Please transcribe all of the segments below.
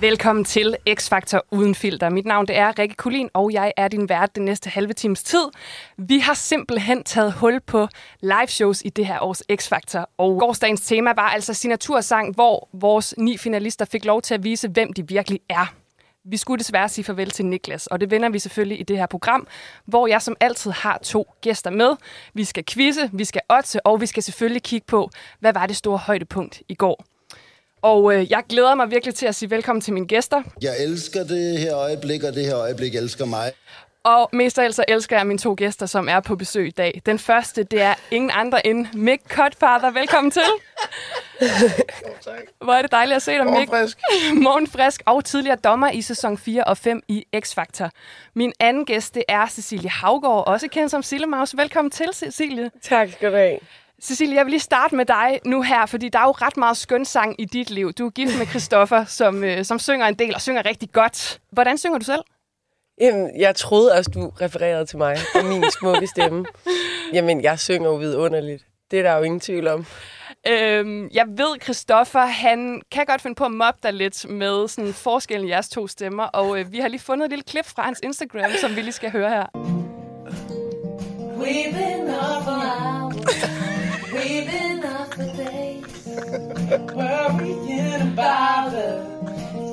Velkommen til X-Factor Uden Filter. Mit navn det er Rikke Kulin, og jeg er din vært den næste halve times tid. Vi har simpelthen taget hul på live shows i det her års X-Factor. Og gårdsdagens tema var altså signatursang, hvor vores ni finalister fik lov til at vise, hvem de virkelig er. Vi skulle desværre sige farvel til Niklas, og det vender vi selvfølgelig i det her program, hvor jeg som altid har to gæster med. Vi skal quizze, vi skal otse, og vi skal selvfølgelig kigge på, hvad var det store højdepunkt i går. Og øh, jeg glæder mig virkelig til at sige velkommen til mine gæster. Jeg elsker det her øjeblik, og det her øjeblik elsker mig. Og mest af alt så elsker jeg mine to gæster, som er på besøg i dag. Den første, det er ingen andre end Mick Cutfather. Velkommen til. Hvor er det dejligt at se dig, Mick. Morgenfrisk. Morgenfrisk og tidligere dommer i sæson 4 og 5 i X-Factor. Min anden gæst, det er Cecilie Havgård, også kendt som Sille Maus. Velkommen til, Cecilie. Tak skal du have. Cecilie, jeg vil lige starte med dig nu her, fordi der er jo ret meget skøn sang i dit liv. Du er gift med Christoffer, som, øh, som synger en del og synger rigtig godt. Hvordan synger du selv? Jamen, jeg troede også, du refererede til mig og min smukke stemme. Jamen, jeg synger jo vidunderligt. Det er der jo ingen tvivl om. Øhm, jeg ved, Christoffer, han kan godt finde på at mobbe dig lidt med sådan forskellen i jeres to stemmer, og øh, vi har lige fundet et lille klip fra hans Instagram, som vi lige skal høre her. We've been up for hours. We've been up for days. Worrying about the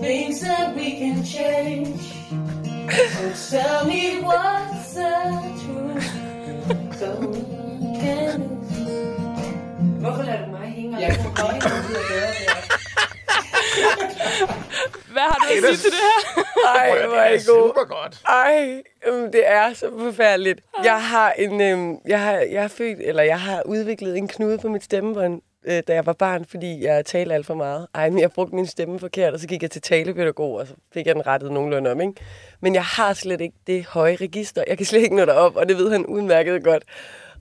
things that we can change. So tell me what's the truth. So we can lose. Hvorfor lader du mig hænge og jeg får nøje ud at gøre det? Hvad har du at sige er til det her? Ej, hvor er det super godt. Ej, øhm, det er så forfærdeligt. Jeg har en, øhm, jeg har, jeg har født, eller jeg har udviklet en knude på mit stemmebånd, øh, da jeg var barn, fordi jeg talte alt for meget. Ej, men jeg brugte min stemme forkert, og så gik jeg til talepædagog, og så fik jeg den rettet nogenlunde om, ikke? Men jeg har slet ikke det høje register. Jeg kan slet ikke nå derop, og det ved han udmærket godt.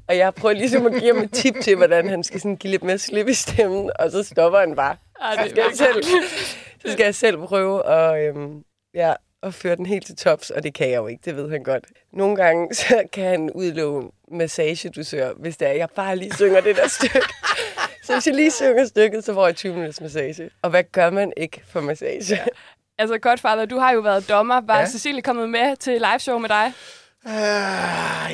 Og jeg prøver ligesom at give ham et tip til, hvordan han skal sådan give lidt mere slip i stemmen, og så stopper han bare. Ej, Så skal jeg selv, så skal jeg selv prøve at, øhm, ja, at føre den helt til tops, og det kan jeg jo ikke, det ved han godt. Nogle gange så kan han udlove massagedusør, hvis det er, jeg bare lige synger det der stykke. Så hvis jeg lige synger stykket, så får jeg 20 minutters massage. Og hvad gør man ikke for massage? Ja. Altså, Godfather, du har jo været dommer. Var ja. Cecilie kommet med til liveshow med dig? Uh,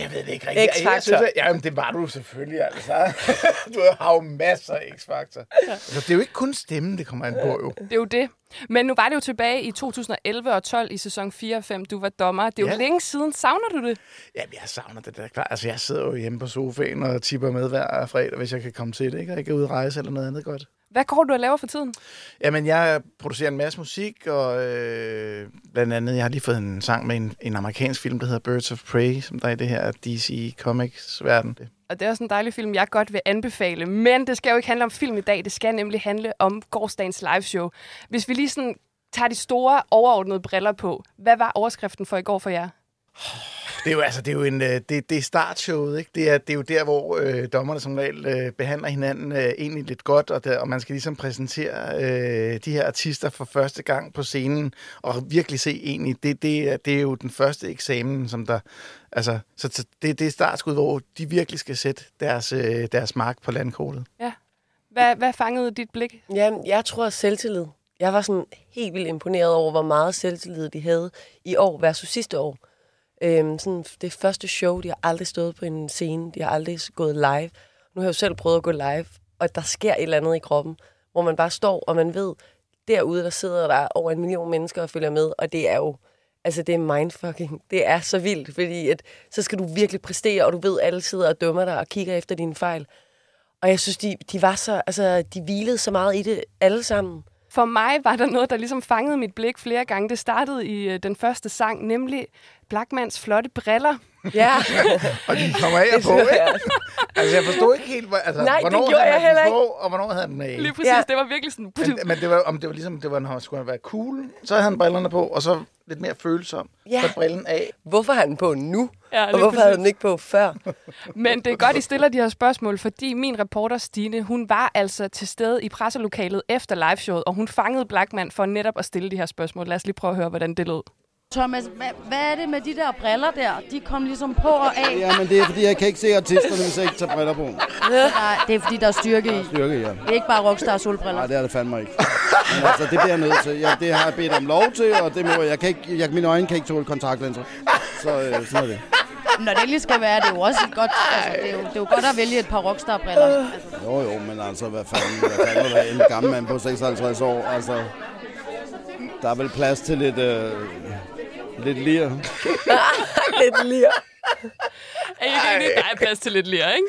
jeg ved det ikke rigtigt. X-Factor. synes, at, jamen, det var du selvfølgelig, altså. du har jo masser af X-Factor. Altså, det er jo ikke kun stemmen, det kommer an på, jo. Det er jo det. Men nu var det jo tilbage i 2011 og 12 i sæson 4 og 5, du var dommer. Det er jo Ja. længe siden. Savner du det? Jamen, jeg savner det der klart. Altså, jeg sidder jo hjemme på sofaen og tipper med hver fredag, hvis jeg kan komme til det, ikke? Og ikke er ude at rejse eller noget andet godt. Hvad går du og laver for tiden? Jamen, jeg producerer en masse musik, og øh, blandt andet, jeg har lige fået en sang med en, en amerikansk film, der hedder Birds of Prey, som der er i det her DC Comics-verden. Og det er også en dejlig film, jeg godt vil anbefale. Men det skal jo ikke handle om film i dag. Det skal nemlig handle om gårdsdagens liveshow. Hvis vi lige sådan tager de store overordnede briller på. Hvad var overskriften for i går for jer? Det er jo, altså, det er jo en, øh, det, det er startshowet, ikke? Det er, det er jo der, hvor øh, dommerne som regel øh, behandler hinanden øh, egentlig lidt godt, og, der, og man skal ligesom præsentere øh, de her artister for første gang på scenen, og virkelig se egentlig, det, det, er, det er jo den første eksamen, som der, altså, så, så det, det er startskud, hvor de virkelig skal sætte deres, øh, deres mark på landkortet. Ja. Hvad, hvad fangede dit blik? Jamen, jeg tror selvtillid. Jeg var sådan helt vildt imponeret over, hvor meget selvtillid de havde i år versus sidste år. Øhm, sådan det første show, de har aldrig stået på en scene, de har aldrig gået live. Nu har jeg jo selv prøvet at gå live, og der sker et eller andet i kroppen, hvor man bare står, og man ved, derude der sidder der over en million mennesker og følger med, og det er jo, altså det er mindfucking. Det er så vildt, fordi at, så skal du virkelig præstere, og du ved, alle sidder og dømmer dig og kigger efter dine fejl. Og jeg synes, de, de var så, altså, de hvilede så meget i det alle sammen. For mig var der noget, der ligesom fangede mit blik flere gange. Det startede i øh, den første sang, nemlig Blackmans flotte briller. Ja. Og de kommer af og på, ikke? Altså, jeg forstod ikke helt, hvor, altså, Nej, det hvornår gjorde havde jeg han heller ikke. på, og hvornår havde han den af. Lige præcis, Ja. det var virkelig sådan... Men, men det var, om det var ligesom, det var, når han skulle være cool, så havde han brillerne på, og så lidt mere følsom. Ja. Så brillen af. Hvorfor har den på nu? Ja, og hvorfor havde præcis. den ikke på før? Men det er godt, I stiller de her spørgsmål, fordi min reporter Stine, hun var altså til stede i presselokalet efter liveshowet, og hun fangede Blackman for netop at stille de her spørgsmål. Lad os lige prøve at høre, hvordan det lød. Thomas, hvad, hvad er det med de der briller der? De kom ligesom på og af. Ja, men det er fordi, jeg kan ikke se artisterne, hvis jeg ikke tager briller på. Nej, det er fordi, der er styrke i. Styrke, ja. Det er ikke bare rockstar solbriller. Nej, det er det fandme ikke. Men altså, det bliver jeg nødt til. Ja, det har jeg bedt om lov til, og det må, jeg kan ikke, jeg, mine øjne kan ikke tåle kontaktlinser. Så øh, sådan er det. Når det endelig skal være, det er jo også et godt, altså, det, er jo, det er jo godt at vælge et par rockstar-briller. Altså, Jo, jo, men altså, hvad fanden, hvad fanden vil være en gammel mand på 56 år? Altså, der er vel plads til lidt, øh, lidt lir. Lidt lir. Er I ikke enige? Der er plads til lidt lir, ikke?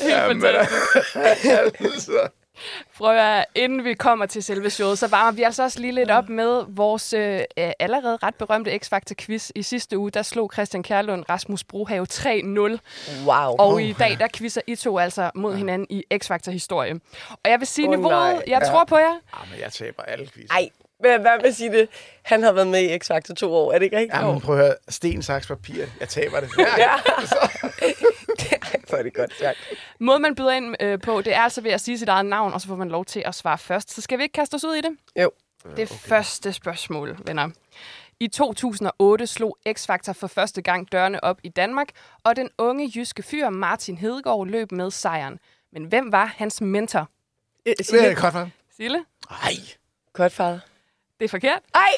Helt Jamen, fantastisk. altså. Prøv at, inden vi kommer til selve showet, så varmer vi altså også lige lidt op med vores øh, allerede ret berømte X-Factor-quiz. I sidste uge, der slog Christian Kærlund Rasmus Brohave 3-0. Wow. Og i dag, der quizzer I to altså mod hinanden i X-Factor-historie. Og jeg vil sige oh, niveauet. nej. Jeg tror på jer. Ah, men jeg taber alle quiz. Ej, hvad, hvad vil sige det? Han har været med i X-Factor to år, er det ikke rigtigt? Ja, men prøv at høre. Sten, saks, papir. Jeg taber det. Ja. Ja. Hvor er det godt sagt. Måden, man byder ind øh, på, det er altså ved at sige sit eget navn, og så får man lov til at svare først. Så skal vi ikke kaste os ud i det? Jo. Det første spørgsmål, venner. I 2008 slog X-Factor for første gang dørene op i Danmark, og den unge jyske fyr Martin Hedegaard løb med sejren. Men hvem var hans mentor? Øh, Det er Sille, godt for. Sille? Ej. Godfather. Det er forkert. Ej,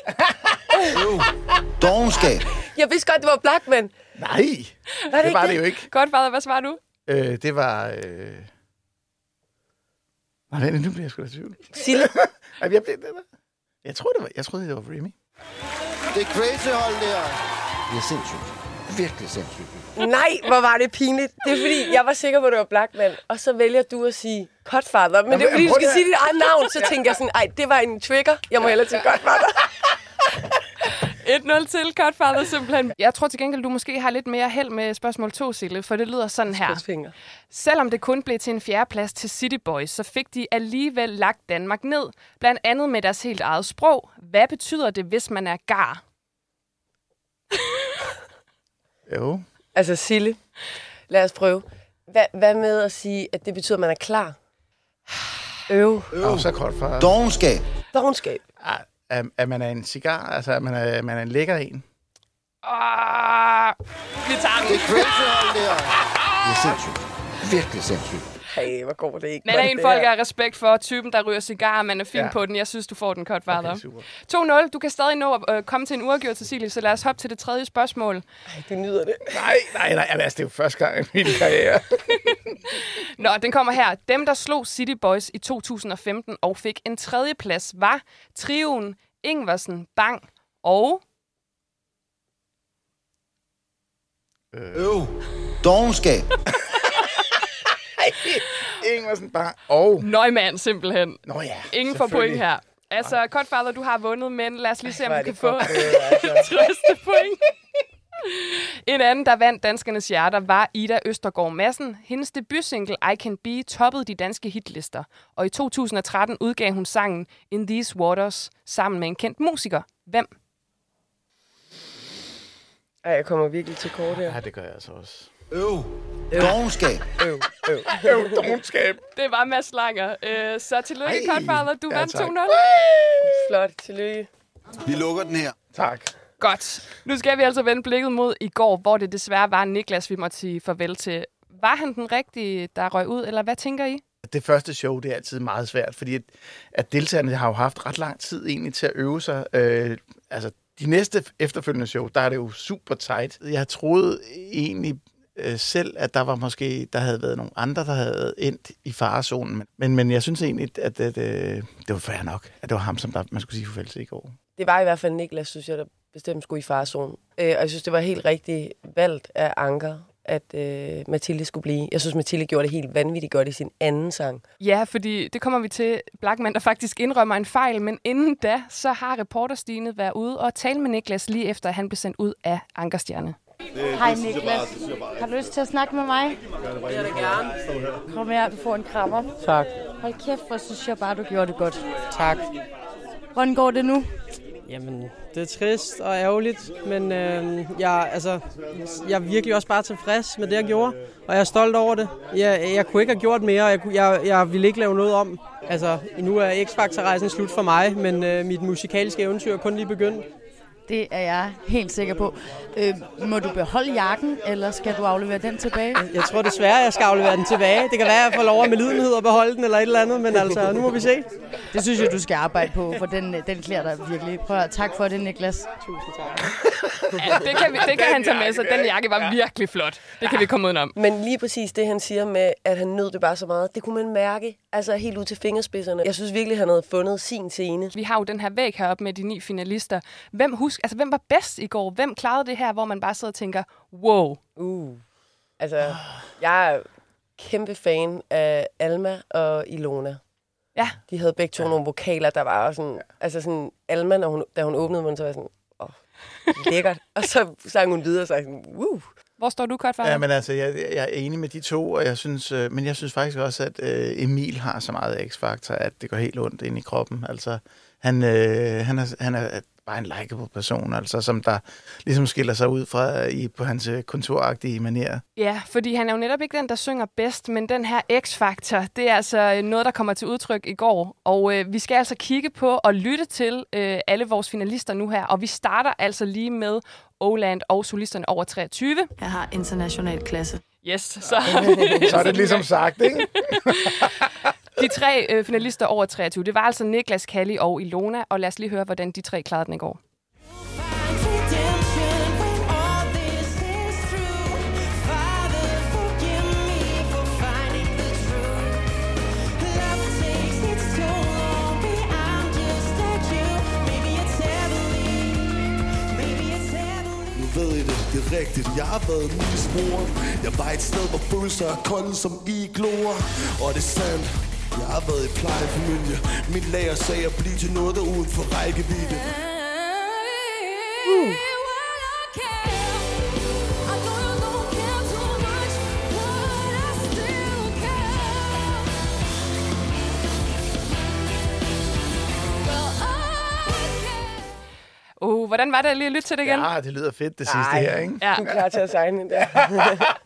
Dogenskab. jeg vidste godt, det var Blackman. Nej. Var det, Det var det jo ikke. Godt, Fader, hvad svarer du? Øh, det var... Øh... Nej, vent, nu bliver jeg sgu da i tvivl. Sille. Jeg, blev, det var... jeg, troede, det var, jeg troede, det var Remy. Det er crazy hold der. Det er sindssygt. Virkelig sindssygt. Nej, hvor var det pinligt. Det er fordi, jeg var sikker på, at det var Blackman. Og så vælger du at sige Godfather. Men det er fordi, du skal sige dit eget navn. Så tænker jeg sådan, ej, det var en trigger. Jeg må hellere til Godfather. 1-0 til Godfather, simpelthen. Jeg tror til gengæld, du måske har lidt mere held med spørgsmål 2, Sille, for det lyder sådan her. Selvom det kun blev til en fjerdeplads til City Boys, så fik de alligevel lagt Danmark ned. Blandt andet med deres helt eget sprog. Hvad betyder det, hvis man er gar? Jo. Altså, Sille. Lad os prøve. Hvad, hvad med at sige, at det betyder, at man er klar? Øv. Og så kort for... Dogenskab. Dogenskab. Ah, At, at man er en cigar, altså at man er, at man er en lækker en. Ah, vi tager Det den. er crazy hold der. Det er sindssygt. Virkelig sindssygt. Hey, hvor går det ikke? Men er en det folk har respekt for typen, der ryger cigar, man er fin Ja. på den. Jeg synes, du får den, Godfather. Okay, super. 2-0. Du kan stadig nå at øh, komme til en uafgjort, Cecilie, så lad os hoppe til det tredje spørgsmål. Ej, du nyder det. Nej, nej, nej. Altså, det er jo første gang i min karriere. Nå, den kommer her. Dem, der slog City Boys i 2015 og fik en tredje plads, var Trioen, Ingversen, Bang og... Øv. Dogenskab. Ingen var sådan bare... Og... Nøgmand, simpelthen. Nå ja, Ingen får point her. Altså, Godfather, du har vundet, men lad os lige se, om du kan det få gået, altså. trøste point. En anden, der vandt danskernes hjerter, var Ida Østergaard Madsen. Hendes debutsingle I Can Be toppede de danske hitlister. Og i 2013 udgav hun sangen In These Waters sammen med en kendt musiker. Hvem? Ej, jeg kommer virkelig til kort her. Ja, det gør jeg altså også. Øv. Dogenskab. Øv, øv. Øv, dogenskab. Det var Mads Langer. Øh, så tillykke. Godfather. Du Ja, vandt tak. 2-0. Flot, tillykke. Vi lukker den her. Tak. Godt. Nu skal vi altså vende blikket mod i går, hvor det desværre var Niklas, vi måtte sige farvel til. Var han den rigtige, der røg ud, eller hvad tænker I? Det første show, det er altid meget svært, fordi at, at deltagerne har jo haft ret lang tid egentlig til at øve sig. Øh, altså, de næste efterfølgende show, der er det jo super tight. Jeg troede egentlig øh, selv, at der var måske, der havde været nogle andre, der havde endt i farezonen. Men, men jeg synes egentlig, at, at, at øh, det var fair nok, at det var ham, som der, man skulle sige farvel til i går. Det var i hvert fald Niklas, synes jeg, der bestemt skulle i farzonen. Øh, og jeg synes, det var helt rigtigt valgt af Anker, at øh, Mathilde skulle blive. Jeg synes, Mathilde gjorde det helt vanvittigt godt i sin anden sang. Ja, fordi det kommer vi til. Blackman, der faktisk indrømmer en fejl, men inden da, så har reporter Stine været ude og tale med Niklas lige efter, at han blev sendt ud af Ankerstjerne. Hej Niklas. Har du lyst til at snakke med mig? Det er da gerne. Kom her, du får en krammer. Tak. Hold kæft, hvor synes jeg bare, du gjorde det godt. Tak. Hvordan går det nu? Jamen, det er trist og ærgerligt, men øh, jeg, altså, jeg er virkelig også bare tilfreds med det, jeg gjorde, og jeg er stolt over det. Jeg, jeg kunne ikke have gjort mere, jeg, jeg, jeg ville ikke lave noget om. Altså, nu er X-Factor-rejsen slut for mig, men øh, mit musikalske eventyr er kun lige begyndt. Det er jeg helt sikker på. Øh, må du beholde jakken, eller skal du aflevere den tilbage? Jeg tror desværre, jeg skal aflevere den tilbage. Det kan være, at jeg får lov med lidenhed og beholde den eller et eller andet, men altså, nu må vi se. Det synes jeg, du skal arbejde på, for den, den klæder dig virkelig. Prøv at, tak for det, Niklas. Tusind tak. Ja, det, kan vi, det kan han tage med sig. Den jakke var virkelig flot. Det kan vi komme udenom. Men lige præcis det, han siger med, at han nød det bare så meget, det kunne man mærke, altså helt ud til fingerspidserne. Jeg synes virkelig, han havde fundet sin scene. Vi har jo den her væg heroppe med de ni finalister. Hvem, husk, altså, hvem var bedst i går? Hvem klarede det her, hvor man bare sidder og tænker, wow. Uh. Altså, jeg er kæmpe fan af Alma og Ilona. Ja. De havde begge to ja. nogle vokaler, der var sådan... Ja. Altså sådan, Alma, når hun, da hun åbnede munden, så var sådan... Åh, lækkert. og så sang hun videre og sagde sådan... Woo. Hvor står du, Kurt, for? Ja, men altså, jeg, jeg er enig med de to, og jeg synes, øh, men jeg synes faktisk også, at øh, Emil har så meget x-faktor, at det går helt ondt ind i kroppen. Altså, han, øh, han, er, han er bare en likeable person, altså, som der ligesom skiller sig ud fra i, på hans øh, kontoragtige manier. Ja, fordi han er jo netop ikke den, der synger bedst, men den her X-faktor, det er altså noget, der kommer til udtryk i går. Og øh, vi skal altså kigge på og lytte til øh, alle vores finalister nu her. Og vi starter altså lige med Oland og solisterne over 23. Jeg har international klasse. Yes, så Så er det ligesom sagt, ikke? de tre øh, finalister over 23, det var altså Niklas, Kalli og Ilona. Og lad os lige høre, hvordan de tre klarede den i går. Ved I det, det er rigtigt, jeg har været en misbruger Jeg var et sted, hvor følelser er kolde som igloer Og det er sandt, jeg har været i plejefamilie Mit lærer sagde at blive til noget, der er uden for rækkevidde Uh, hvordan var det lige at lytte til det igen? Ja, det lyder fedt, det sidste Ej. her, ikke? Ja. Du er klar til at sejle den der.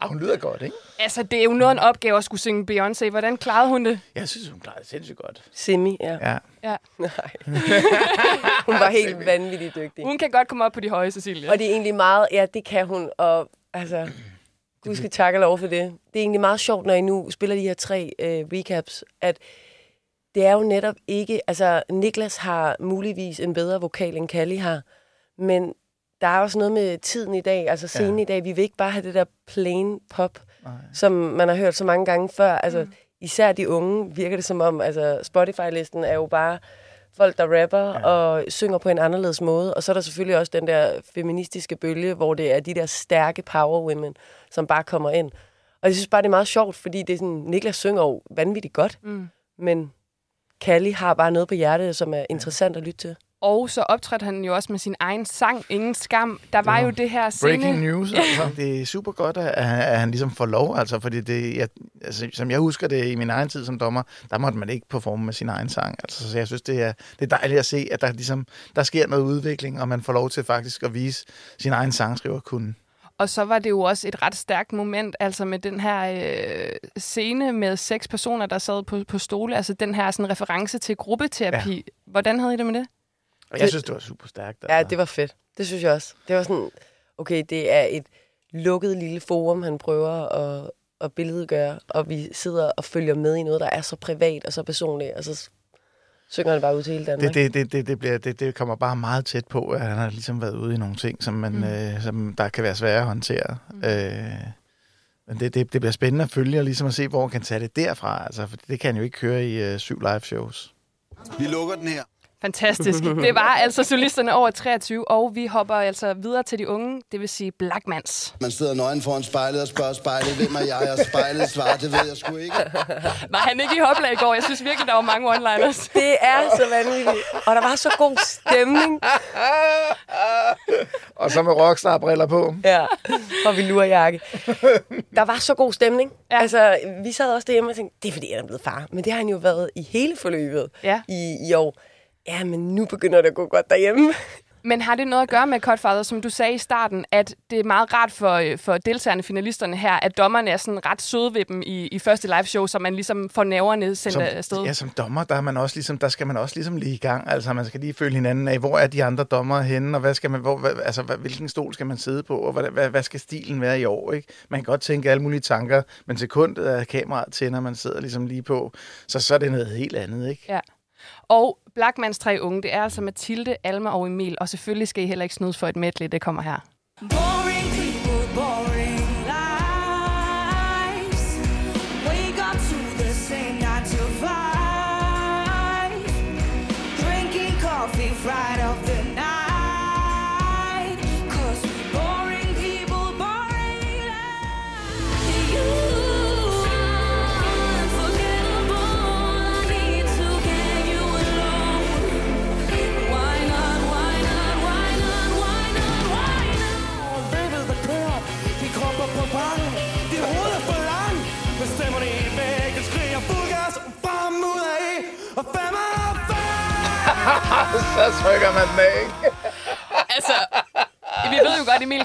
Ah, hun lyder godt, ikke? Altså, det er jo noget en opgave at skulle synge Beyoncé. Hvordan klarede hun det? Jeg synes, hun klarede det sindssygt godt. Semi, ja. Ja. Ja. Nej. hun var helt vanvittigt dygtig. Hun kan godt komme op på de høje, Cecilia. Og det er egentlig meget, ja, det kan hun, og altså, gud skal takke lov for det. Det er egentlig meget sjovt, når I nu spiller de her tre øh, recaps, at det er jo netop ikke, altså Niklas har muligvis en bedre vokal, end Kalli har, men der er også noget med tiden i dag, altså scenen ja. i dag, vi vil ikke bare have det der plain pop, Nej. som man har hørt så mange gange før, altså mm. især de unge virker det som om, altså Spotify-listen er jo bare folk, der rapper ja. og synger på en anderledes måde. Og så er der selvfølgelig også den der feministiske bølge, hvor det er de der stærke power women, som bare kommer ind. Og jeg synes bare, det er meget sjovt, fordi det er sådan, Niklas synger jo vanvittigt godt, Mm. men Kalli har bare noget på hjertet, som er interessant at lytte til. Og så optrådte han jo også med sin egen sang, Ingen Skam. Der var jo det her scene... Breaking news, altså. Det er super godt, at han, at han ligesom får lov, altså, fordi det, jeg, altså, som jeg husker det i min egen tid som dommer, der måtte man ikke performe med sin egen sang. Altså, så jeg synes, det er, det er dejligt at se, at der, ligesom, der sker noget udvikling, og man får lov til faktisk at vise sin egen sangskriver kunne. Og så var det jo også et ret stærkt moment, altså med den her øh, scene med seks personer, der sad på, på stole. Altså den her sådan, reference til gruppeterapi. Ja. Hvordan havde I det med det? Og jeg synes, det var super stærkt. Altså. Ja, det var fedt. Det synes jeg også. Det var sådan, okay, det er et lukket lille forum, han prøver at, at billedgøre, og vi sidder og følger med i noget, der er så privat og så personligt, og så synger han bare ud til hele Danmark. Det, det, det, det, det, bliver, det, det kommer bare meget tæt på, at han har ligesom været ude i nogle ting, som, man, mm. øh, som der kan være svære at håndtere. Mm. Øh, men det, det, det bliver spændende at følge, og ligesom at se, hvor han kan tage det derfra. Altså, for det kan han jo ikke køre i øh, syv live shows. Vi lukker den her. Fantastisk. Det var altså solisterne over 23, og vi hopper altså videre til de unge, det vil sige Blackmans. Man sidder nøgen foran spejlet og spørger spejlet, hvem er jeg? Og spejlet svarer, det ved jeg sgu ikke. Var han ikke i hopla i går? Jeg synes virkelig, der var mange one-liners. Det er så vanvittigt. Og der var så god stemning. Og så med rockstar-briller på. Ja, og vi lurer jakke. Der var så god stemning. Ja. Ja. Altså, vi sad også derhjemme og tænkte, det er fordi, han er blevet far. Men det har han jo været i hele forløbet Ja. i, i år. Ja, men nu begynder det at gå godt derhjemme. Men har det noget at gøre med, Cutfather, som du sagde i starten, at det er meget rart for, øh, for deltagerne finalisterne her, at dommerne er sådan ret søde ved dem i, i første live show, så man ligesom får nerverne sendt som, afsted? Ja, som dommer, der, er man også ligesom, der skal man også ligesom lige i gang. Altså, man skal lige følge hinanden af, hvor er de andre dommer henne, og hvad skal man, hvor, hvad, altså, hvad, hvilken stol skal man sidde på, og hvad, hvad, hvad skal stilen være i år? Ikke? Man kan godt tænke alle mulige tanker, men sekundet af kameraet tænder, man sidder ligesom lige på, så så er det noget helt andet. Ikke? Ja. Og Blackmans tre unge, det er altså Mathilde, Alma og Emil, og selvfølgelig skal I heller ikke snydes for et medley, det kommer her. Boring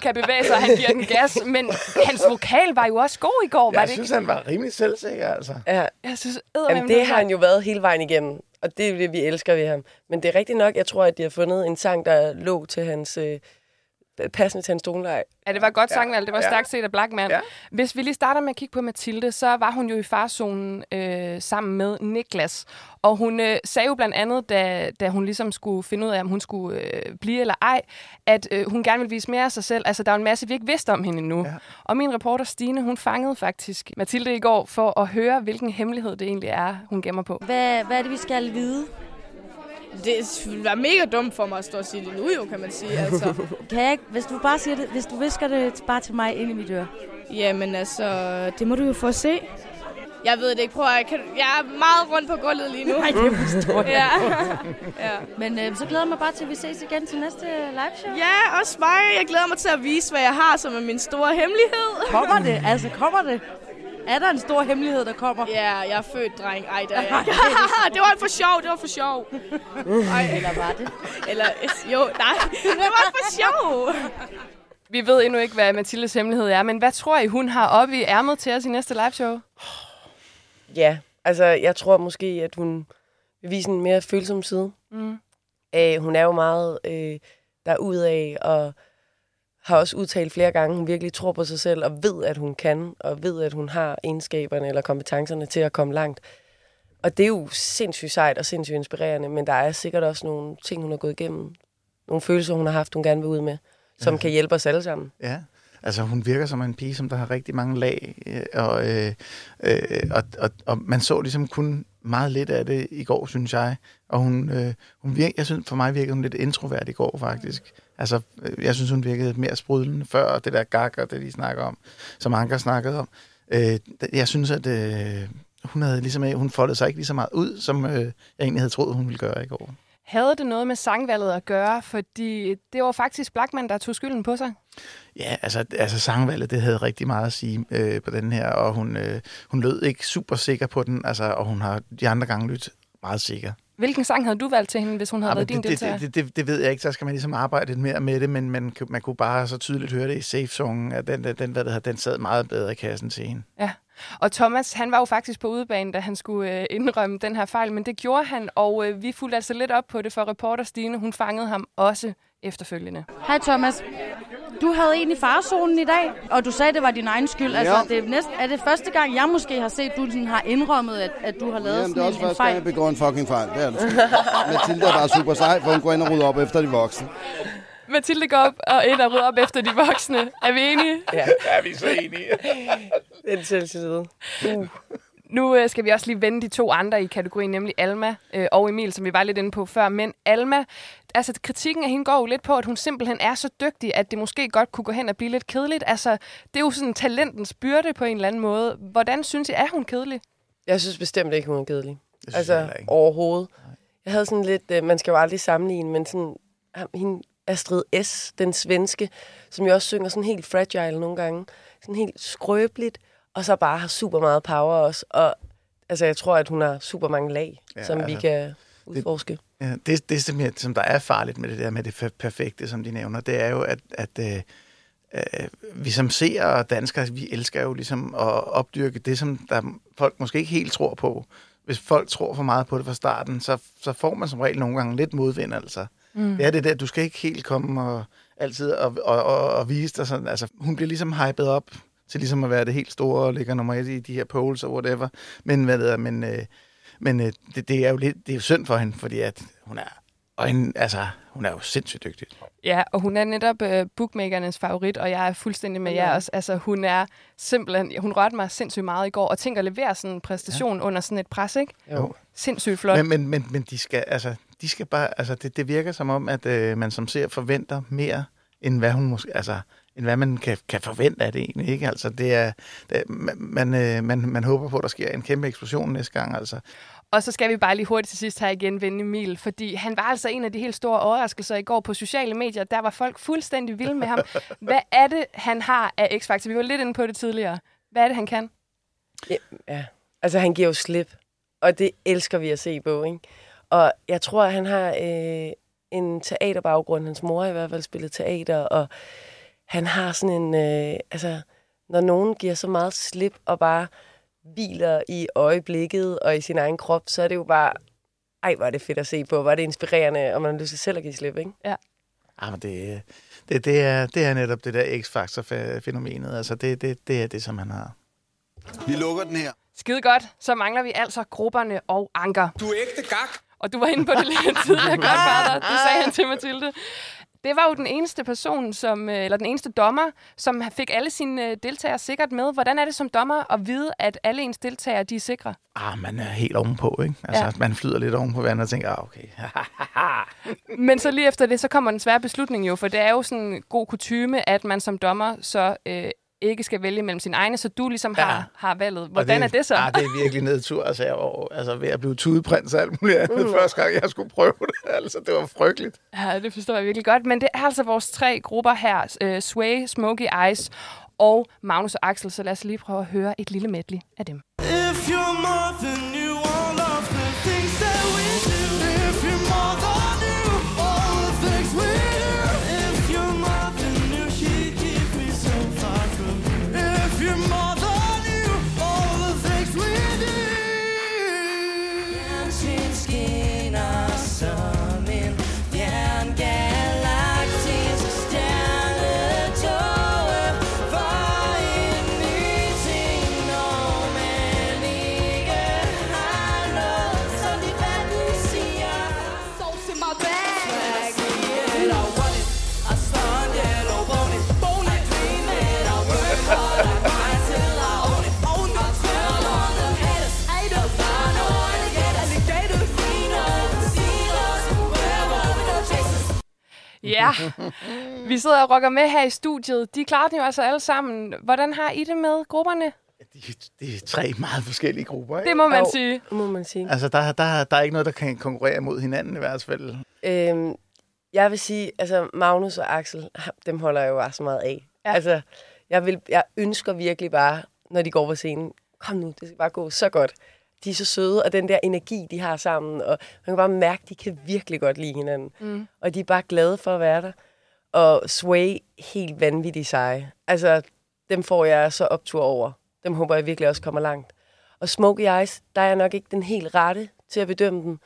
kan bevæge sig, og han giver den gas, men hans vokal var jo også god i går, var Jeg det synes, ikke? han var rimelig selvsikker, altså. Ja. Jeg synes, Jamen, det har han jo været hele vejen igennem, og det er det, vi elsker ved ham. Men det er rigtigt nok, jeg tror, at de har fundet en sang, der lå til hans... Øh, passende til hans toneleje. Ja, det var godt sangvalg. Det var Ja. stærkt set af Blackman. Ja. Hvis vi lige starter med at kigge på Mathilde, så var hun jo i farzonen øh, sammen med Niklas. Og hun øh, sagde jo blandt andet, da, da hun ligesom skulle finde ud af, om hun skulle øh, blive eller ej, at øh, hun gerne ville vise mere af sig selv. Altså, der er en masse, vi ikke vidste om hende endnu. Ja. Og min reporter Stine, hun fangede faktisk Mathilde i går for at høre, hvilken hemmelighed det egentlig er, hun gemmer på. Hvad, hvad er det, vi skal vide? Det være mega dumt for mig at stå og sige det nu, jo, kan man sige. Altså. Kan jeg ikke, hvis du bare siger det, hvis du visker det bare til mig ind i mit øre. Jamen altså, det må du jo få at se. Jeg ved det ikke. Prøv at, kan, jeg er meget rundt på gulvet lige nu. Nej, det forstår jeg. Ja. ja. Men øh, så glæder jeg mig bare til, at vi ses igen til næste live show. Ja, også mig. Jeg glæder mig til at vise, hvad jeg har, som er min store hemmelighed. Kommer det? Altså, kommer det? Er der en stor hemmelighed, der kommer? Ja, jeg er født dreng. Ej, der er jeg. det var for sjov, det var for sjov. Ej. Eller var det? Eller, jo, nej, det var for sjov. Vi ved endnu ikke, hvad Mathildes hemmelighed er, men hvad tror I, hun har oppe i ærmet til os i næste live show? Ja, altså jeg tror måske, at hun vil vise en mere følsom side. Mm. Øh, hun er jo meget øh, derudaf, og har også udtalt flere gange, hun virkelig tror på sig selv, og ved, at hun kan, og ved, at hun har egenskaberne eller kompetencerne til at komme langt. Og det er jo sindssygt sejt og sindssygt inspirerende, men der er sikkert også nogle ting, hun har gået igennem. Nogle følelser, hun har haft, hun gerne vil ud med, som Ja. kan hjælpe os alle sammen. Ja, altså hun virker som en pige, som der har rigtig mange lag, øh, og, øh, øh, og, og, og man så ligesom kun meget lidt af det i går, synes jeg. Og hun, øh, hun virker, jeg synes, for mig virkede hun lidt introvert i går, faktisk. Altså, øh, jeg synes, hun virkede mere sprudlende før, det der gag og det, de snakker om, som Anker snakkede om. Øh, jeg synes, at øh, hun havde ligesom, hun foldede sig ikke lige så meget ud, som øh, jeg egentlig havde troet, hun ville gøre i går. Havde det noget med sangvalget at gøre? Fordi det var faktisk Blackman, der tog skylden på sig. Ja, altså, altså sangvalget, det havde rigtig meget at sige øh, på den her, og hun, øh, hun lød ikke super sikker på den, altså, og hun har de andre gange lyttet meget sikker. Hvilken sang havde du valgt til hende, hvis hun havde Ja, været din det, deltager? det, det, det, det ved jeg ikke, så skal man ligesom arbejde lidt mere med det, men man, man kunne bare så tydeligt høre det i safe-songen, at den, den, den, hvad det hedder, den sad meget bedre i kassen til hende. Ja, og Thomas, han var jo faktisk på udebane, da han skulle øh, indrømme den her fejl, men det gjorde han, og øh, vi fulgte altså lidt op på det for reporter Stine. Hun fangede ham også efterfølgende. Hej Thomas. Du havde en i farzonen i dag, og du sagde, det var din egen skyld. Altså, Ja. det er, næsten, er det første gang, jeg måske har set, du sådan har indrømmet, at, at du har lavet Jamen, det er sådan også en, en første gang, fejl? jeg begår en fucking fejl. Det er det. Mathilde er bare super sej, for hun går ind og rydder op efter de voksne. Mathilde går op og ind og rydder op efter de voksne. Er vi enige? Ja, ja vi er så enige. Den selvtillid. Uh. Nu øh, skal vi også lige vende de to andre i kategorien, nemlig Alma øh, og Emil, som vi var lidt inde på før. Men Alma, altså kritikken af hende går jo lidt på, at hun simpelthen er så dygtig, at det måske godt kunne gå hen og blive lidt kedeligt. Altså, det er jo sådan talentens byrde på en eller anden måde. Hvordan synes I, er hun kedelig? Jeg synes bestemt ikke, hun er kedelig. Det synes jeg Altså, overhovedet. Jeg havde sådan lidt, øh, man skal jo aldrig sammenligne, men sådan, ham- hende Astrid S., den svenske, som jo også synger sådan helt fragile nogle gange. Sådan helt skrøbeligt, og så bare har super meget power også. Og altså, jeg tror, at hun har super mange lag, Ja, som altså, vi kan udforske. Ja, det, det som, jeg, som der er farligt med det der med det per- perfekte, som de nævner, det er jo, at, at øh, øh, vi som ser og danskere, vi elsker jo ligesom at opdyrke det, som der folk måske ikke helt tror på. Hvis folk tror for meget på det fra starten, så, så får man som regel nogle gange lidt modvind, altså. Mm. Det er det der, du skal ikke helt komme og altid og, og, og, og vise dig sådan. Altså, hun bliver ligesom hypet op til ligesom at være det helt store og ligger nummer et i de her polls og whatever. Men hvad det er, men, øh, men øh, det, det, er jo lidt, det er jo synd for hende, fordi at hun er, og hende, altså, hun er jo sindssygt dygtig. Ja, og hun er netop øh, bookmakernes favorit, og jeg er fuldstændig med jer også. Altså, hun er simpelthen, hun rørte mig sindssygt meget i går, og tænker at levere sådan en præstation ja. under sådan et pres, ikke? Jo. Sindssygt flot. Men, men, men, men de skal, altså, de skal bare, altså, det, det virker som om, at øh, man som ser forventer mere, end hvad hun måske, altså, end hvad man kan, kan forvente af det egentlig, ikke? Altså, det er, det, man, man, øh, man, man håber på, at der sker en kæmpe eksplosion næste gang, altså. Og så skal vi bare lige hurtigt til sidst her igen vende Emil, fordi han var altså en af de helt store overraskelser i går på sociale medier. Der var folk fuldstændig vilde med ham. Hvad er det, han har af X-Factor? Vi var lidt inde på det tidligere. Hvad er det, han kan? Ja, ja. altså han giver jo slip, og det elsker vi at se på, ikke? Og jeg tror, at han har øh, en teaterbaggrund. Hans mor har i hvert fald spillet teater, og han har sådan en... Øh, altså, når nogen giver så meget slip og bare hviler i øjeblikket og i sin egen krop, så er det jo bare... Ej, hvor er det fedt at se på. Hvor er det inspirerende, og man har lyst til selv at give slip, ikke? Ja. Ah, men det, det, det, er, det er netop det der X-Factor-fænomenet. Altså, det, det, det er det, som han har. Vi lukker den her. Skide godt. Så mangler vi altså grupperne og Anker. Du er ægte gak. Og du var inde på det lidt tidligere, Godfather. Det sagde han til Mathilde. Det var jo den eneste person, som, øh, eller den eneste dommer, som fik alle sine øh, deltagere sikkert med. Hvordan er det som dommer at vide, at alle ens deltagere de er sikre? Ah, man er helt ovenpå, ikke? Altså, Ja. man flyder lidt oven på vandet og tænker, ah, okay. Men så lige efter det, så kommer den svære beslutning jo, for det er jo sådan en god kutyme, at man som dommer så øh, ikke skal vælge mellem sine egne, så du ligesom har, Ja. har valget. Og Hvordan er det så? Ah, det er virkelig nedtur. Altså, jeg var altså, ved at blive tudeprins og alt muligt andet, Mm. første gang, jeg skulle prøve det. Altså, det var frygteligt. Ja, det forstår jeg virkelig godt. Men det er altså vores tre grupper her. Øh, Sway, Smoky Eyes og Magnus og Axel. Så lad os lige prøve at høre et lille medley af dem. If you're more Ja, vi sidder og rocker med her i studiet. De klarer den jo altså alle sammen. Hvordan har I det med grupperne? Det er tre meget forskellige grupper, ikke? Det må man Jo, sige. må man sige. Altså, der, der, der er ikke noget, der kan konkurrere mod hinanden i hvert fald. Øhm, jeg vil sige, altså Magnus og Axel, dem holder jeg jo bare så meget af. Ja. Altså, jeg, vil, jeg ønsker virkelig bare, når de går på scenen, kom nu, det skal bare gå så godt. De er så søde, og den der energi, de har sammen, og man kan bare mærke, de kan virkelig godt lide hinanden. Mm. Og de er bare glade for at være der. Og Sway, helt vanvittigt seje. Altså, dem får jeg så optur over. Dem håber jeg virkelig også kommer langt. Og Smokey Eyes, der er jeg nok ikke den helt rette til at bedømme dem.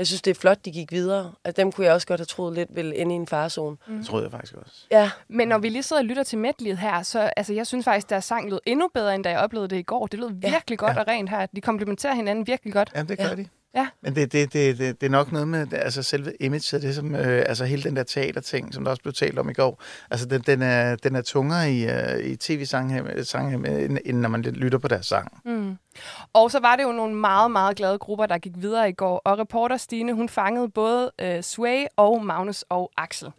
Jeg synes, det er flot, de gik videre. Altså, dem kunne jeg også godt have troet lidt ville ende i en farzone. Mm. Det troede jeg faktisk også. Ja. Men når vi lige sidder og lytter til medleyet her, så altså, jeg synes faktisk, deres sang lød endnu bedre, end da jeg oplevede det i går. Det lød virkelig godt Ja. og rent her. De komplementerer hinanden virkelig godt. Jamen, det gør de. Ja. Men det, det, det, det, det er nok noget med altså selve image, det som, øh, altså hele den der teaterting, som der også blev talt om i går. Altså den, den, er, den er tungere i, øh, i tv-sange, sange, end, end når man lytter på deres sang. Mm. Og så var det jo nogle meget, meget glade grupper, der gik videre i går. Og reporter Stine, hun fangede både øh, Sway og Magnus og Axel.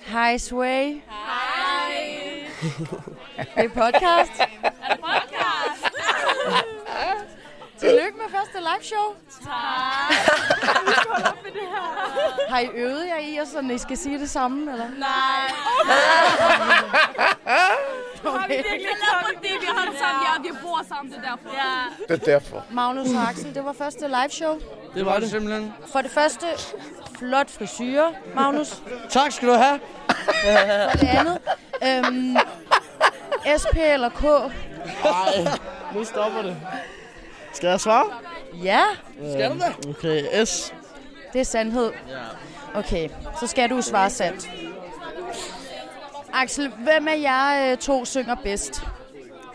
Hej Sway. Hej. Er det podcast? Er det podcast? Tillykke med første live show. Tak. Med det her. Har I øvet jer i, at sådan, I skal sige det samme, eller? Nej. Har vi virkelig lavet det? Vi har sammen, ja, vi bor sammen, det er derfor. Ja. Det er derfor. Magnus og Axel, det var første live show. Det var det simpelthen. For det første, flot frisyre, Magnus. Tak skal du have. For det andet, øhm, SP eller K? Nej, nu stopper det. Skal jeg svare? Ja, Skal du det? Okay, S. det er sandhed. Okay, så skal du svare sandt. Axel, hvem af jer øh, to synger bedst?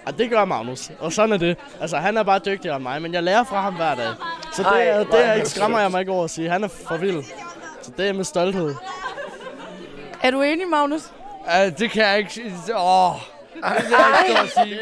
Ja, det gør Magnus, og sådan er det. Altså, han er bare dygtigere end mig, men jeg lærer fra ham hver dag. Så det, Ej, er, det er ikke skræmmer jeg mig ikke over at sige. Han er for vild. Så det er med stolthed. Er du enig, Magnus? Ja, det kan jeg ikke sige. Åh. Det er ikke at sige.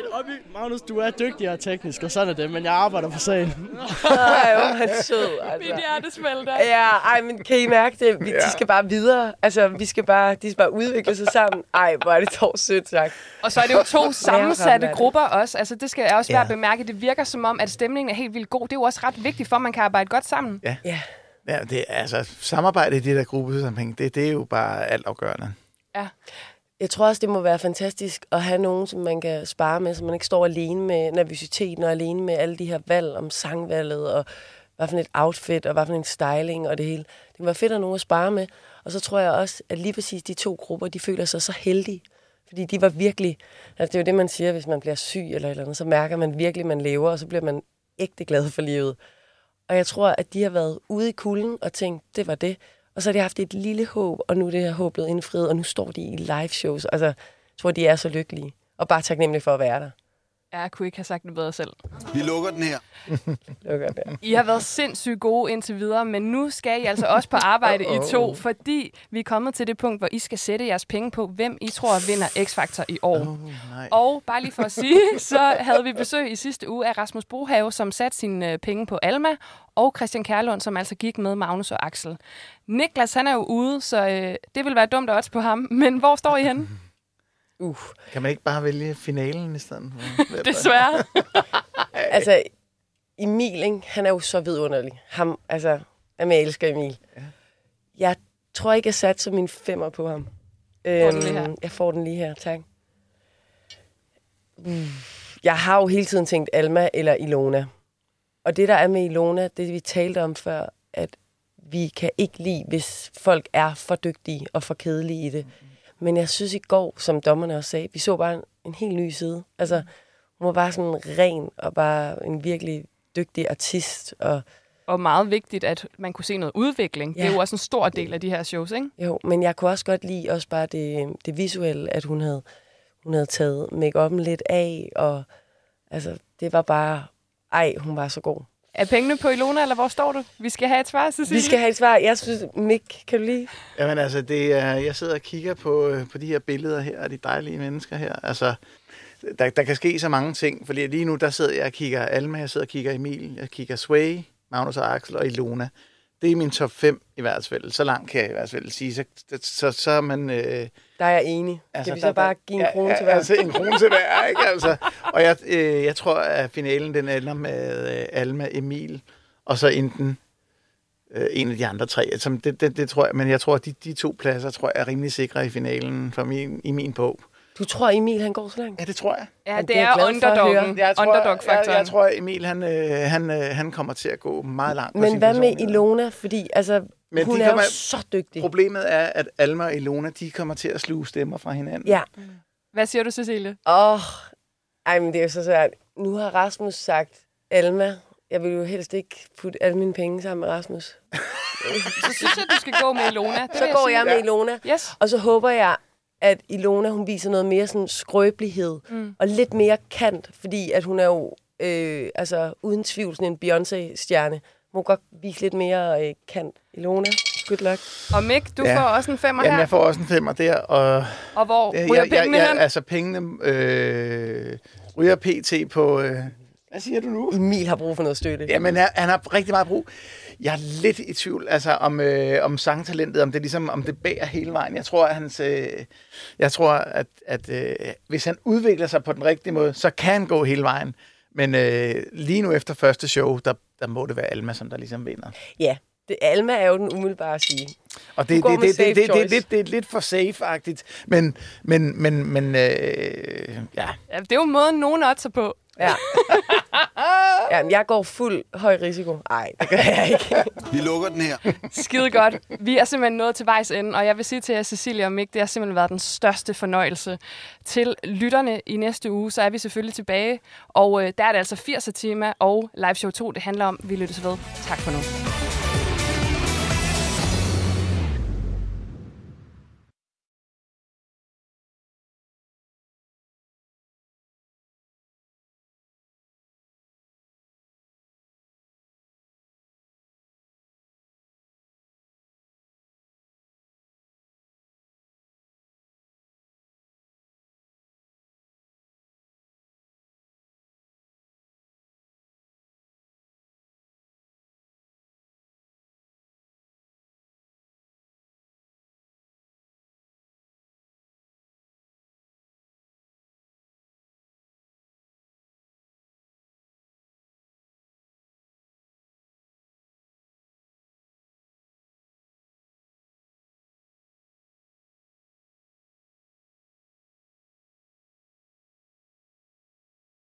Magnus, du er dygtigere teknisk, og sådan er det, men jeg arbejder på sagen. Ej, hvor er han sød, altså. Mit hjerte smelter. Ja, ej, men kan I mærke det? Vi, Ja. De skal bare videre. Altså, vi skal bare, de skal bare udvikle sig sammen. Ej, hvor er det dog sødt sagt. Og så er det jo to sammensatte grupper også. Altså, det skal også være Ja. bemærket. Det virker som om, at stemningen er helt vildt god. Det er jo også ret vigtigt for, at man kan arbejde godt sammen. Ja. Ja. Ja, det er altså samarbejde i det der gruppesammenhæng, det, det er jo bare altafgørende. Ja. Jeg tror også, det må være fantastisk at have nogen, som man kan spare med, så man ikke står alene med nervøsiteten og alene med alle de her valg om sangvalget og hvad for et outfit og hvad for en styling og det hele. Det må være fedt at have nogen at spare med. Og så tror jeg også, at lige præcis de to grupper, de føler sig så heldige. Fordi de var virkelig... Altså det er jo det, man siger, hvis man bliver syg eller et eller andet, så mærker man virkelig, at man lever, og så bliver man ægte glad for livet. Og jeg tror, at de har været ude i kulden og tænkt, det var det. Og så har de haft et lille håb, og nu er det her håb blevet indfriet, og nu står de i live shows. Altså, jeg tror, de er så lykkelige. Og bare taknemmelige for at være der. Ja, jeg kunne ikke have sagt det bedre selv. Vi lukker den her. Lukker der. I har været sindssygt gode indtil videre, men nu skal I altså også på arbejde i to, fordi vi er kommet til det punkt, hvor I skal sætte jeres penge på, hvem I tror vinder X-Factor i år. Oh, nej. Og bare lige for at sige, så havde vi besøg i sidste uge af Rasmus Brohave, som satte sine øh, penge på Alma, og Christian Kærlund, som altså gik med Magnus og Axel. Niklas, han er jo ude, så øh, det vil være dumt at odds på ham. Men hvor står I henne? Uh. Kan man ikke bare vælge finalen i stedet? for? Desværre. Altså, Emil, ikke? han er jo så vidunderlig. Ham, altså, jamen, jeg elsker Emil. Ja. Jeg tror ikke, jeg satte min femmer på ham. Her. Jeg får den lige her, tak. Mm. Jeg har jo hele tiden tænkt Alma eller Ilona. Og det, der er med Ilona, det vi talte om før, at vi kan ikke lide, hvis folk er for dygtige og for kedelige i det. Men jeg synes i går, som dommerne også sagde, vi så bare en, en helt ny side. Altså, hun var bare sådan ren og bare en virkelig dygtig artist. Og, Og meget vigtigt, at man kunne se noget udvikling. Ja. Det er jo også en stor del af de her shows, ikke? jo, men jeg kunne også godt lide også bare det, det visuelle, at hun havde, hun havde taget make lidt af, og altså, det var bare, ej, hun var så god. Er pengene på Ilona, eller hvor står du? Vi skal have et svar, Cecilie. Vi skal have et svar. Jeg synes, Mik, kan du lige? Jamen altså, det er, jeg sidder og kigger på, øh, på de her billeder her af de dejlige mennesker her. Altså, der, der kan ske så mange ting, fordi lige nu, der sidder jeg og kigger Alma, jeg sidder og kigger Emil, jeg kigger Sway, Magnus og Axel og Ilona. Det er min top 5 i hvert fald. Så langt kan jeg i hvert fald sige. Så, så, så er man... Øh, Der er jeg enig. Altså, kan vi så der- bare give en krone ja, til hver? Altså, en krone til hver, ikke? Altså, og jeg, øh, jeg tror, at finalen den ender med øh, Alma, Emil, og så enten øh, en af de andre tre. Altså, det, det, det tror jeg, men jeg tror, at de, de to pladser tror jeg er rimelig sikre i finalen for min, i min bog. Du tror, Emil han går så langt? Ja, det tror jeg. Ja, det det er er jeg underdoggen. Jeg tror, jeg, Underdog-faktoren. jeg tror, Emil han, øh, han, øh, han kommer til at gå meget langt på Men sin hvad med personlighed. Ilona? Fordi altså, Men hun de er kommer- jo så dygtig. Problemet er, at Alma og Ilona, de kommer til at sluge stemmer fra hinanden. Ja. Hvad siger du, Cecilie? Åh, oh, ej, men det er jo så svært. Nu har Rasmus sagt, Alma, jeg vil jo helst ikke putte alle mine penge sammen med Rasmus. Så synes jeg, du skal gå med Ilona. Det Så vil går sige. jeg med Ilona. Yes. Og så håber jeg, at Ilona, hun viser noget mere sådan skrøbelighed. Mm. Og lidt mere kant, fordi at hun er jo øh, altså, uden tvivl sådan en Beyoncé-stjerne. Hun må godt vise lidt mere øh, kant. Ilona, good luck. Og Mik, du Ja. får også en femmer Jamen, her. jeg får også en femmer der, og... Og hvor Ja, ryger jeg, jeg, pengene jeg, hen? Altså, pengene øh, ryger pt. på... Øh, hvad siger du nu? Emil har brug for noget støtte. Jamen, han, han har rigtig meget brug. Jeg er lidt i tvivl altså, om, øh, om sangtalentet, om det ligesom, om det bærer hele vejen. Jeg tror, at, hans, øh, jeg tror, at, at øh, hvis han udvikler sig på den rigtige måde, så kan han gå hele vejen. Men øh, lige nu efter første show, der, der må det være Alma, som der ligesom vinder. Ja, Det, Alma er jo den umiddelbare at sige. Og det, det, det, det, det, det, det, det er lidt for safe-agtigt. Men, men, men, men øh, ja. Ja, det er jo måden, nogen otter på. Ja. Jamen, jeg går fuld høj risiko. Nej, det gør jeg ikke. Vi lukker den her. Skide godt. Vi er simpelthen nået til vejs ende, og jeg vil sige til jer, Cecilia og Mik, det har simpelthen været den største fornøjelse. Til lytterne i næste uge, så er vi selvfølgelig tilbage, og øh, der er det altså 80'er tema og live show 2, det handler om. Vi lyttes ved. Tak for nu.